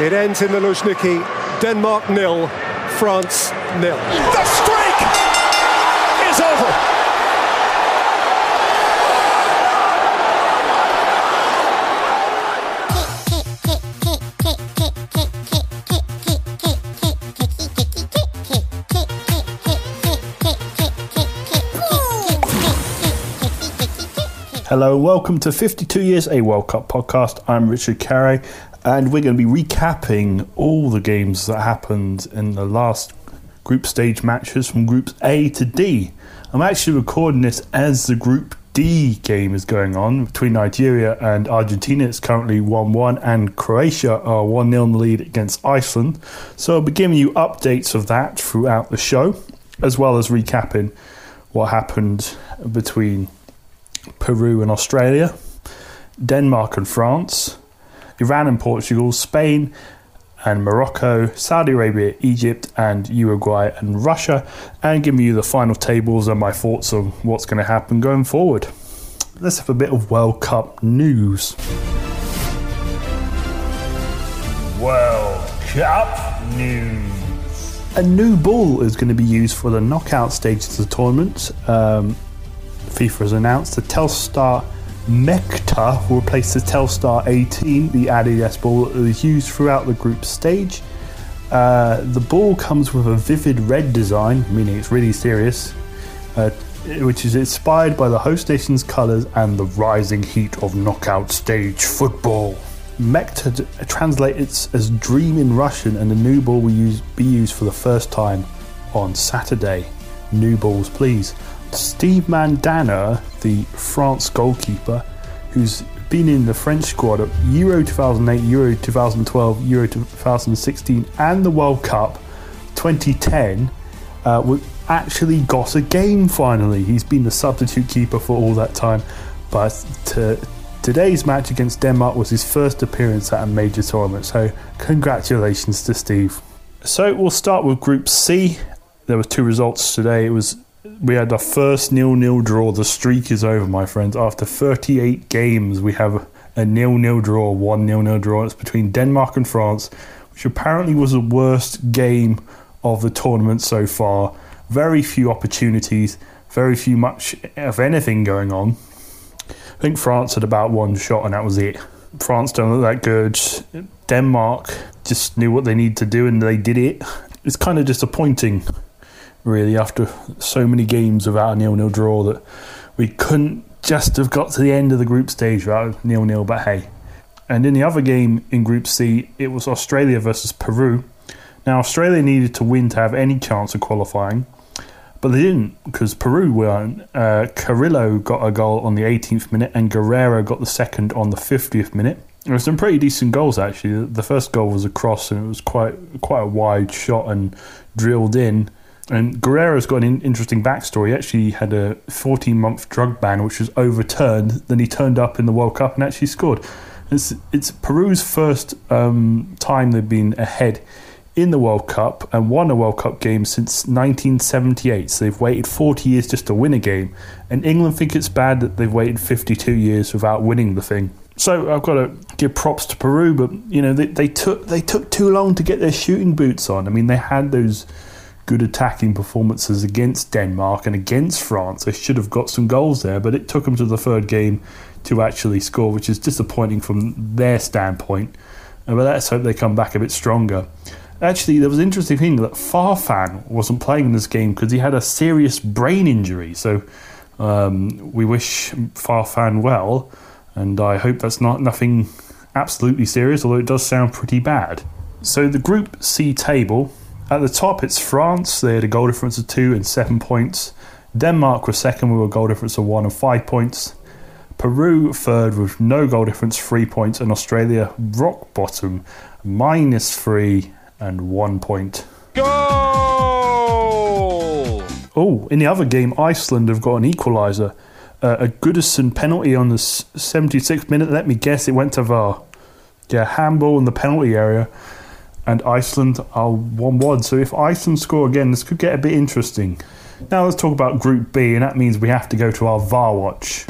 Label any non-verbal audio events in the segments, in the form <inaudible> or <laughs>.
It ends in the Luzhniki. Denmark nil, France nil. The streak is over. Hello, welcome to 52 Years a World Cup podcast. I'm Richard Carey, and we're going to be recapping all the games that happened in the last group stage matches from groups A to D. I'm actually recording this as the Group D game is going on between Nigeria and Argentina. It's currently 1 1, and Croatia are 1 0 in the lead against Iceland. So I'll be giving you updates of that throughout the show, as well as recapping what happened between Peru and Australia, Denmark and France, Iran and Portugal, Spain and Morocco, Saudi Arabia, Egypt, and Uruguay and Russia, and giving you the final tables and my thoughts on what's going to happen going forward. Let's have a bit of World Cup news. World Cup news. A new ball is going to be used for the knockout stages of the tournament. Um, FIFA has announced the Telstar Mechta will replace the Telstar 18, the Adidas ball that was used throughout the group stage. Uh, the ball comes with a vivid red design, meaning it's really serious, uh, which is inspired by the host nation's colours and the rising heat of knockout stage football. Mechta translates as dream in Russian, and the new ball will use, be used for the first time on Saturday. New balls, please. Steve Mandanda, the France goalkeeper, who's been in the French squad at Euro 2008, Euro 2012, Euro 2016, and the World Cup 2010, uh, actually got a game finally. He's been the substitute keeper for all that time, but to, today's match against Denmark was his first appearance at a major tournament. So, congratulations to Steve. So, we'll start with Group C. There were two results today. It was we had our first nil-nil draw. The streak is over, my friends. After 38 games, we have a nil-nil draw, one nil-nil draw. It's between Denmark and France, which apparently was the worst game of the tournament so far. Very few opportunities, very few much of anything going on. I think France had about one shot, and that was it. France don't look that good. Denmark just knew what they needed to do, and they did it. It's kind of disappointing really, after so many games without a nil nil draw, that we couldn't just have got to the end of the group stage without nil nil. But hey. And in the other game in Group C, it was Australia versus Peru. Now, Australia needed to win to have any chance of qualifying, but they didn't because Peru won. Uh, Carrillo got a goal on the 18th minute, and Guerrero got the second on the 50th minute. There were some pretty decent goals actually. The first goal was a cross, and it was quite quite a wide shot and drilled in. And Guerrero's got an interesting backstory. He actually had a 14 month drug ban, which was overturned. Then he turned up in the World Cup and actually scored. It's, it's Peru's first um, time they've been ahead in the World Cup and won a World Cup game since 1978. So they've waited 40 years just to win a game. And England think it's bad that they've waited 52 years without winning the thing. So I've got to give props to Peru, but you know they, they took they took too long to get their shooting boots on. I mean they had those good attacking performances against Denmark and against France. They should have got some goals there, but it took them to the third game to actually score, which is disappointing from their standpoint. Uh, but let's hope they come back a bit stronger. Actually, there was an interesting thing that Farfan wasn't playing in this game because he had a serious brain injury. So um, we wish Farfan well, and I hope that's not nothing absolutely serious, although it does sound pretty bad. So the Group C table at the top, it's France. They had a goal difference of two and seven points. Denmark was second with a goal difference of one and five points. Peru third with no goal difference, three points, and Australia rock bottom, minus three and one point. Goal! Oh, in the other game, Iceland have got an equaliser. Uh, a Goodison penalty on the 76th minute. Let me guess, it went to VAR. Yeah, handball in the penalty area and Iceland are 1 1. So if Iceland score again, this could get a bit interesting. Now let's talk about Group B, and that means we have to go to our VAR watch.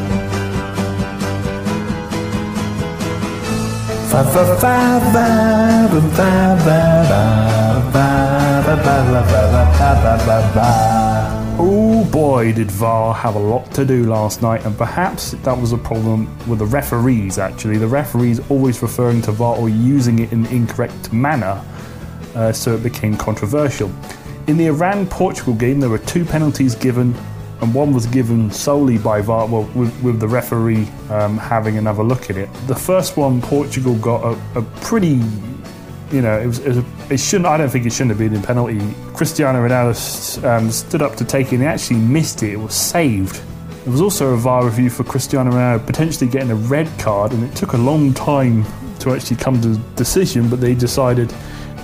Oh boy, did VAR have a lot to do last night, and perhaps that was a problem with the referees actually. The referees always referring to VAR or using it in the incorrect manner, uh, so it became controversial. In the Iran Portugal game, there were two penalties given, and one was given solely by VAR, well, with, with the referee um, having another look at it. The first one, Portugal got a, a pretty you know, it was, it, was it, shouldn't. I don't think it shouldn't have been a penalty. Cristiano Ronaldo um, stood up to take it and he actually missed it. It was saved. There was also a VAR review for Cristiano Ronaldo potentially getting a red card, and it took a long time to actually come to a decision, but they decided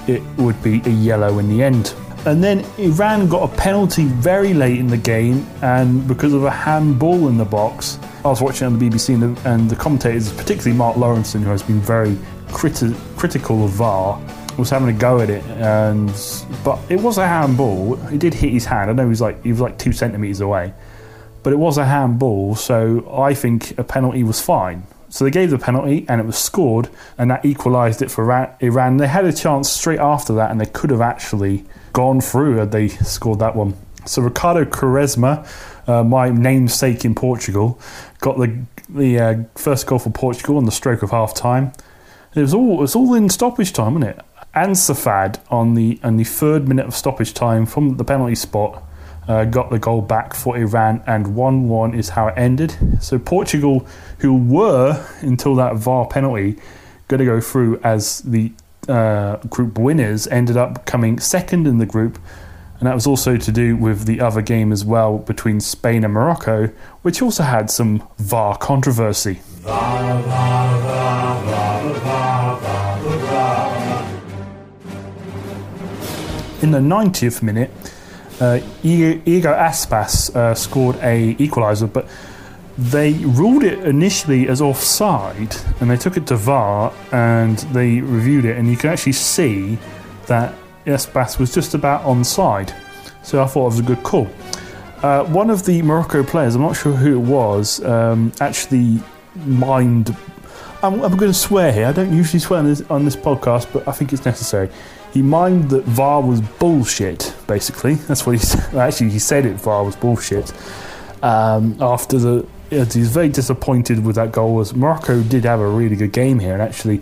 it would be a yellow in the end. And then Iran got a penalty very late in the game, and because of a handball in the box, I was watching on the BBC, and the, and the commentators, particularly Mark Lawrenson, who has been very criti- critical of VAR, was having a go at it, and but it was a handball. It did hit his hand. I know he was like he was like two centimeters away, but it was a handball. So I think a penalty was fine. So they gave the penalty and it was scored, and that equalised it for Iran. They had a chance straight after that, and they could have actually gone through had they scored that one. So Ricardo Quaresma, uh, my namesake in Portugal, got the the uh, first goal for Portugal on the stroke of half time. It was all it was all in stoppage time, wasn't it? Ansu on the on the third minute of stoppage time from the penalty spot uh, got the goal back for Iran, and 1 1 is how it ended. So, Portugal, who were until that VAR penalty going to go through as the uh, group winners, ended up coming second in the group. And that was also to do with the other game as well between Spain and Morocco, which also had some VAR controversy. In the 90th minute, uh, Iago Aspas uh, scored a equaliser, but they ruled it initially as offside, and they took it to VAR and they reviewed it, and you can actually see that Aspas was just about onside. So I thought it was a good call. Uh, one of the Morocco players, I'm not sure who it was, um, actually mined. I'm, I'm, going to swear here. I don't usually swear on this, on this podcast, but I think it's necessary. He mined that VAR was bullshit. Basically, that's what he <laughs> said. Actually, he said it. VAR was bullshit. Um, after the, he's very disappointed with that goal. Was Morocco did have a really good game here and actually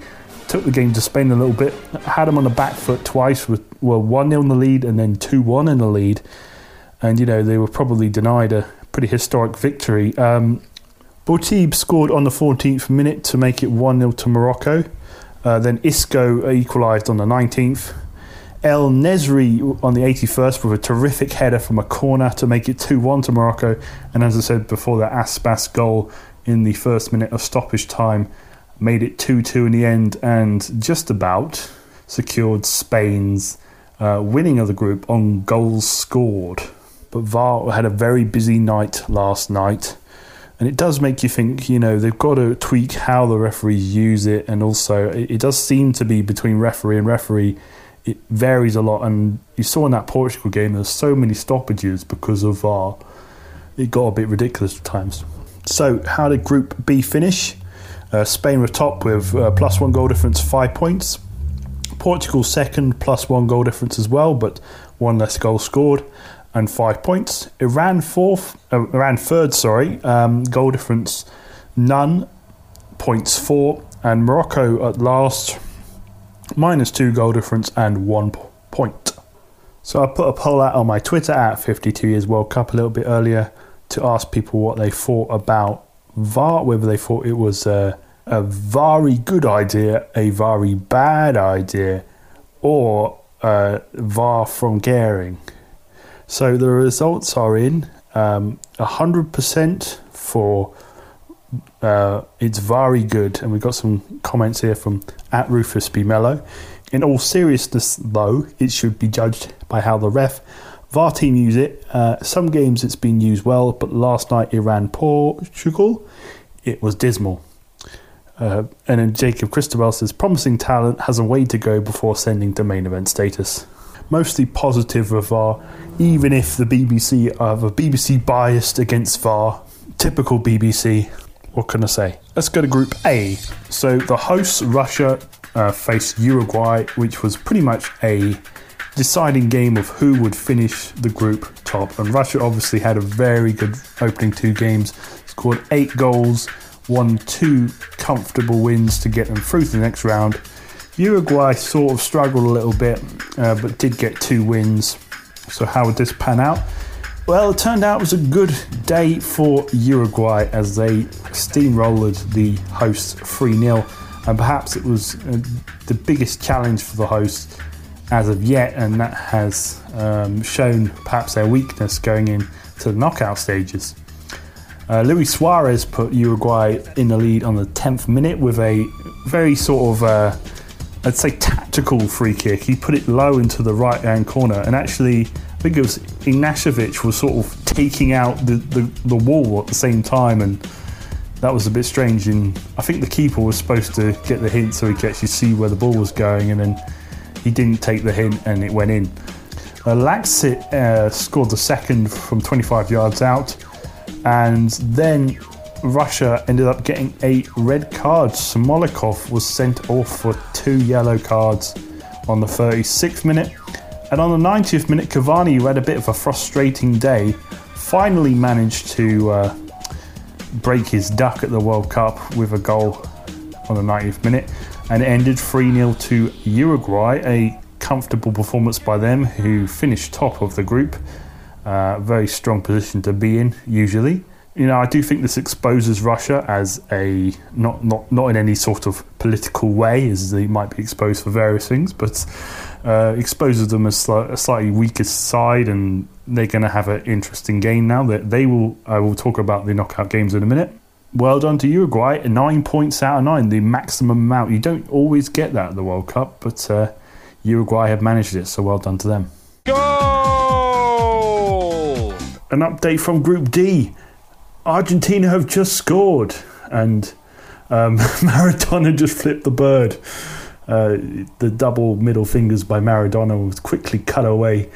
took the game to Spain a little bit. Had them on the back foot twice. With well, one 0 in the lead and then two one in the lead. And you know they were probably denied a pretty historic victory. Um, Boutaib scored on the 14th minute to make it 1 0 to Morocco. Uh, then Isco equalised on the 19th. En-Nesyri on the 81st with a terrific header from a corner to make it 2 1 to Morocco. And as I said before, the Aspas goal in the first minute of stoppage time made it 2 2 in the end and just about secured Spain's uh, winning of the group on goals scored. But VAR had a very busy night last night. And it does make you think, you know, they've got to tweak how the referees use it. And also, it, it does seem to be between referee and referee it varies a lot. And you saw in that Portugal game, there's so many stoppages because of VAR. It got a bit ridiculous at times. So, how did Group B finish? Uh, Spain were top with uh, plus one goal difference, five points. Portugal second, plus one goal difference as well, but one less goal scored and five points. Iran fourth, uh, Iran third, sorry, um, goal difference none, points four, and Morocco at last minus two goal difference and one point. So I put a poll out on my Twitter at 52 Years World Cup a little bit earlier to ask people what they thought about VAR, whether they thought it was a, a very good idea, a very bad idea, or uh, VAR from Gehring. So the results are in um, 100% for uh, it's very good, and we've got some comments here from at Rufus B. Mello. In all seriousness, though, it should be judged by how the ref VAR team use it. Uh, some games it's been used well, but last night Iran Portugal, it was dismal. Uh, and then Jacob Christabel says promising talent has a way to go before sending to main event status. Mostly positive of VAR, even if the BBC have a BBC biased against VAR. Typical BBC what can I say? Let's go to Group A. So the hosts, Russia, uh, faced Uruguay, which was pretty much a deciding game of who would finish the group top. And Russia obviously had a very good opening two games, scored eight goals, won two comfortable wins to get them through to the next round. Uruguay sort of struggled a little bit, uh, but did get two wins. So, how would this pan out? Well, it turned out it was a good day for Uruguay as they steamrolled the hosts 3 0. And perhaps it was uh, the biggest challenge for the hosts as of yet, and that has um, shown perhaps their weakness going into the knockout stages. Uh, Luis Suarez put Uruguay in the lead on the 10th minute with a very sort of, uh, I'd say, tactical free kick. He put it low into the right hand corner, and actually, I think it was Ignashevich was sort of taking out the, the, the wall at the same time, and that was a bit strange. And I think the keeper was supposed to get the hint so he could actually see where the ball was going, and then he didn't take the hint and it went in. Uh, Laxalt uh, scored the second from 25 yards out and then Russia ended up getting eight red cards. Smolnikov was sent off for two yellow cards on the 36th minute. And on the 90th minute, Cavani, who had a bit of a frustrating day, finally managed to uh, break his duck at the World Cup with a goal on the 90th minute. And ended 3 0 to Uruguay, a comfortable performance by them, who finished top of the group. Uh, very strong position to be in, usually. You know, I do think this exposes Russia as a not not not in any sort of political way, as they might be exposed for various things, but uh, exposes them as sli- a slightly weaker side, and they're going to have an interesting game now. That they will, I will talk about the knockout games in a minute. Well done to Uruguay, nine points out of nine, the maximum amount. You don't always get that at the World Cup, but uh, Uruguay have managed it, so well done to them. Goal! An update from Group D. Argentina have just scored, and um, <laughs> Maradona just flipped the bird. Uh, the double middle fingers by Maradona was quickly cut away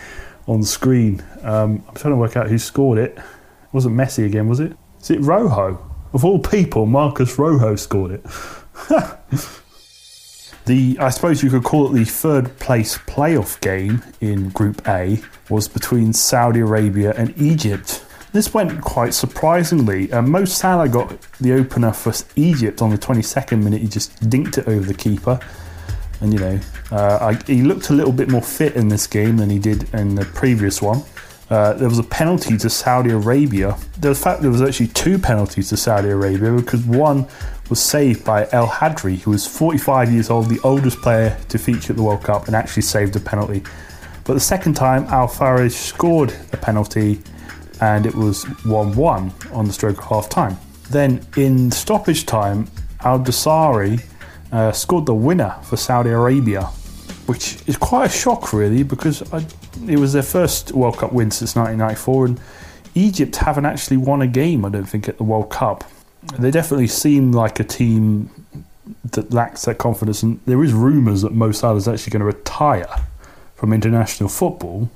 on screen. Um, I'm trying to work out who scored it. It wasn't Messi again, was it? Is it Rojo? Of all people, Marcos Rojo scored it. <laughs> the I suppose you could call it the third place playoff game in Group A was between Saudi Arabia and Egypt. This went quite surprisingly. Uh, Mo Salah got the opener for Egypt on the 22nd minute. He just dinked it over the keeper. And, you know, uh, I, he looked a little bit more fit in this game than he did in the previous one. Uh, there was a penalty to Saudi Arabia. The fact there was actually two penalties to Saudi Arabia because one was saved by El Hadary, who was 45 years old, the oldest player to feature at the World Cup, and actually saved a penalty. But the second time, Al Faraj scored a penalty and it was 1 1 on the stroke of half time. Then in stoppage time, Al Dosari uh, scored the winner for Saudi Arabia, which is quite a shock, really, because I, it was their first World Cup win since 1994, and Egypt haven't actually won a game, I don't think, at the World Cup. They definitely seem like a team that lacks that confidence, and there is rumours that Mo Salah is actually going to retire from international football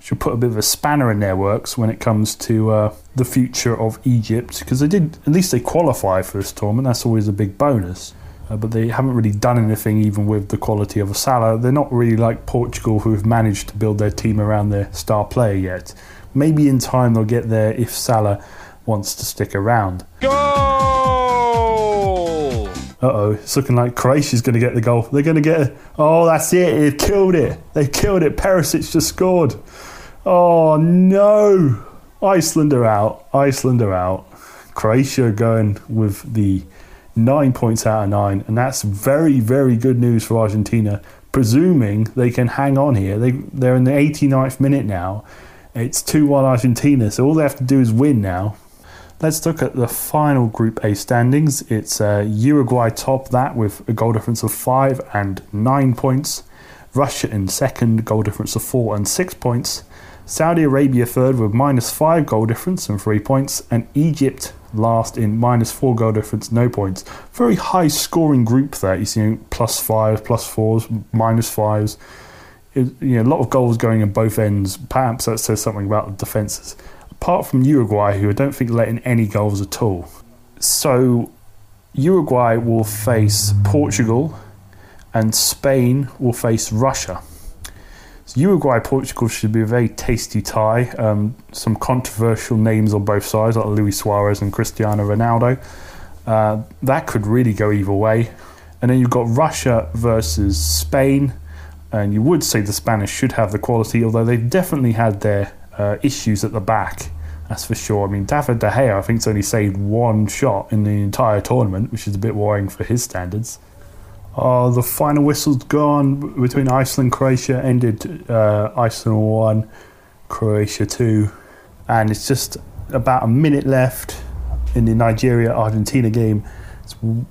should put a bit of a spanner in their works when it comes to uh, the future of Egypt because they did at least they qualify for this tournament. That's always a big bonus. Uh, but they haven't really done anything even with the quality of a Salah. They're not really like Portugal who have managed to build their team around their star player yet. Maybe in time they'll get there if Salah wants to stick around. Goal! Uh oh, it's looking like Croatia's going to get the goal. They're going to get. A, oh, that's it. They've killed it. They killed it. Perisic just scored. Oh no! Iceland are out. Iceland are out. Croatia going with the nine points out of nine, and that's very, very good news for Argentina. Presuming they can hang on here, they they're in the 89th minute now. It's two one Argentina, so all they have to do is win now. Let's look at the final Group A standings. It's uh, Uruguay top that with a goal difference of five and nine points. Russia in second, goal difference of four and six points. Saudi Arabia third with minus five goal difference and three points, and Egypt last in minus four goal difference, no points. Very high scoring group there. You see plus fives, plus fours, minus fives. It, you know, a lot of goals going in both ends. Perhaps that says something about the defences apart from Uruguay, who I don't think let in any goals at all. So Uruguay will face Portugal, and Spain will face Russia. So Uruguay Portugal should be a very tasty tie. Um, some controversial names on both sides, like Luis Suarez and Cristiano Ronaldo. Uh, that could really go either way. And then you've got Russia versus Spain, and you would say the Spanish should have the quality, although they've definitely had their uh, issues at the back. That's for sure. I mean, David De Gea, I think, has only saved one shot in the entire tournament, which is a bit worrying for his standards. Oh, the final whistle's gone between Iceland and Croatia. Ended uh, Iceland 1, Croatia 2. And it's just about a minute left in the Nigeria Argentina game.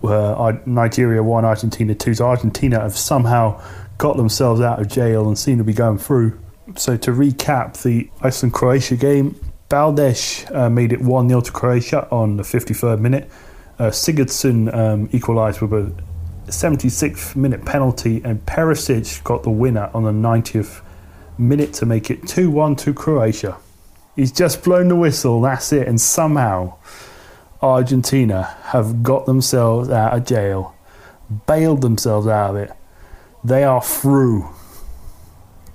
Uh, Nigeria 1, Argentina 2. So Argentina have somehow got themselves out of jail and seem to be going through. So to recap the Iceland Croatia game, Baldes uh, made it 1 0 to Croatia on the 53rd minute. Uh, Sigurdsson um, equalised with a 76th minute penalty, and Perisic got the winner on the 90th minute to make it 2 1 to Croatia. He's just blown the whistle, that's it, and somehow Argentina have got themselves out of jail, bailed themselves out of it. They are through.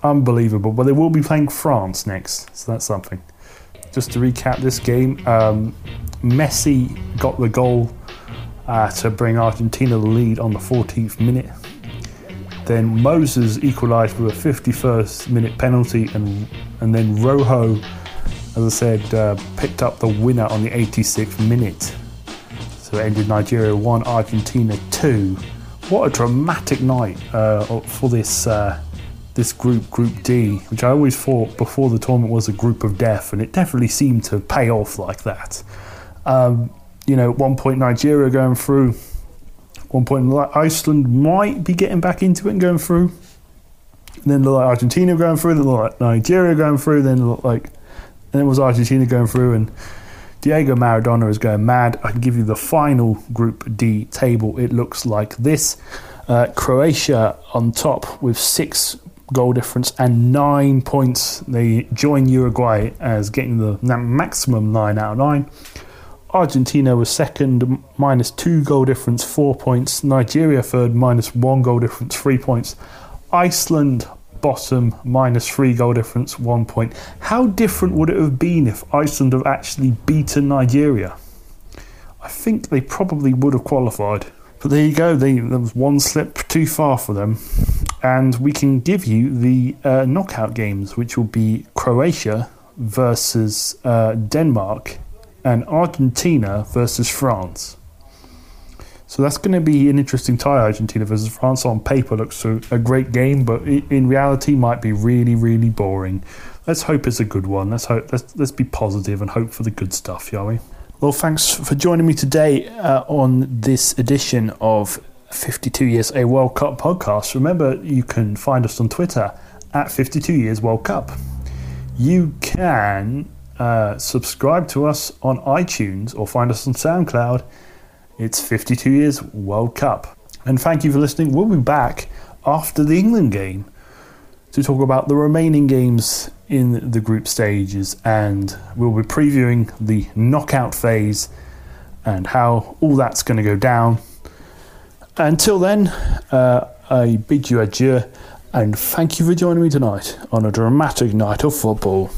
Unbelievable, but they will be playing France next, so that's something. Just to recap this game, um, Messi got the goal uh, to bring Argentina the lead on the 14th minute. Then Moses equalised with a 51st minute penalty, and and then Rojo, as I said, uh, picked up the winner on the 86th minute. So it ended Nigeria 1, Argentina 2. What a dramatic night uh, for this uh, this group, Group D, which I always thought before the tournament was a group of death, and it definitely seemed to pay off like that. Um, you know, one point Nigeria going through, one point Iceland might be getting back into it and going through. And then like Argentina going through, then like Nigeria going through, then like then it was Argentina going through, and Diego Maradona is going mad. I can give you the final Group D table. It looks like this: uh, Croatia on top with six goal difference and nine points. They join Uruguay as getting the maximum nine out of nine. Argentina was second, minus two goal difference, four points. Nigeria third, minus one goal difference, three points. Iceland bottom, minus three goal difference, one point. How different would it have been if Iceland have actually beaten Nigeria? I think they probably would have qualified. But there you go, they, there was one slip too far for them. And we can give you the uh, knockout games, which will be Croatia versus uh, Denmark and Argentina versus France. So that's going to be an interesting tie. Argentina versus France on paper looks a, great game, but in reality might be really, really boring. Let's hope it's a good one. Let's hope. Let's let's be positive and hope for the good stuff, shall we? Well, thanks for joining me today uh, on this edition of 52 Years a World Cup podcast. Remember, you can find us on Twitter at 52 Years World Cup. You can uh, subscribe to us on iTunes or find us on SoundCloud. It's 52 Years World Cup. And thank you for listening. We'll be back after the England game to talk about the remaining games in the group stages and we'll be previewing the knockout phase and how all that's going to go down. Until then, uh, I bid you adieu and thank you for joining me tonight on a dramatic night of football.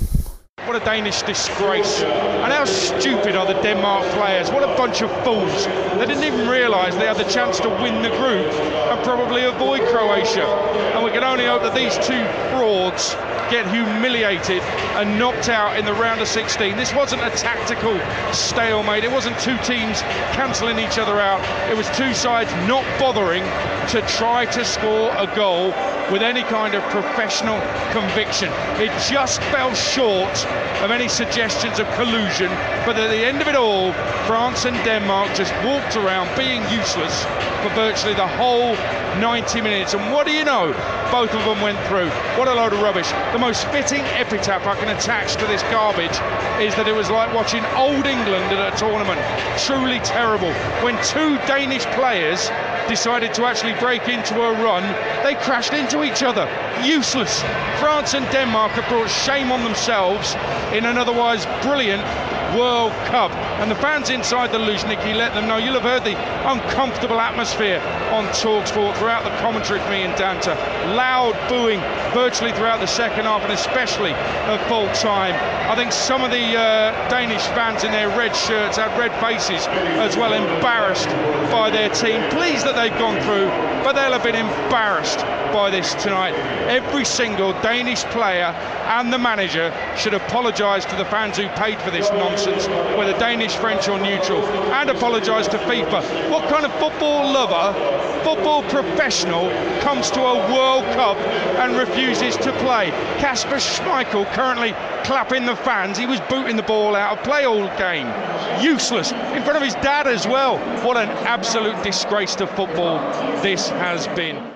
Danish disgrace. And how stupid are the Denmark players? What a bunch of fools. They didn't even realise they had the chance to win the group and probably avoid Croatia. And we can only hope that these two frauds get humiliated and knocked out in the round of 16. This wasn't a tactical stalemate. It wasn't two teams cancelling each other out. It was two sides not bothering to try to score a goal with any kind of professional conviction. It just fell short of any suggestions of collusion, but at the end of it all, France and Denmark just walked around being useless for virtually the whole 90 minutes. And what do you know? Both of them went through. What a load of rubbish. The most fitting epitaph I can attach to this garbage is that it was like watching old England at a tournament. Truly terrible. When two Danish players decided to actually break into a run, they crashed into each other. Useless. France and Denmark have brought shame on themselves in an otherwise brilliant World Cup. And the fans inside the Luzhniki let them know. You'll have heard the uncomfortable atmosphere on Talksport throughout the commentary for me and Danta. Loud booing virtually throughout the second half and especially at full time. I think some of the uh, Danish fans in their red shirts had red faces as well, embarrassed by their team. Pleased that they've gone through, but they'll have been embarrassed by this tonight. Every single Danish player and the manager should apologise to the fans who paid for this nonsense, whether Danish, French, or neutral, and apologise to FIFA. What kind of football lover, football professional, comes to a World Cup and refuses to play? Kasper Schmeichel currently clapping the fans. He was booting the ball out of play all game. Useless. In front of his dad as well. What an absolute disgrace to football this has been.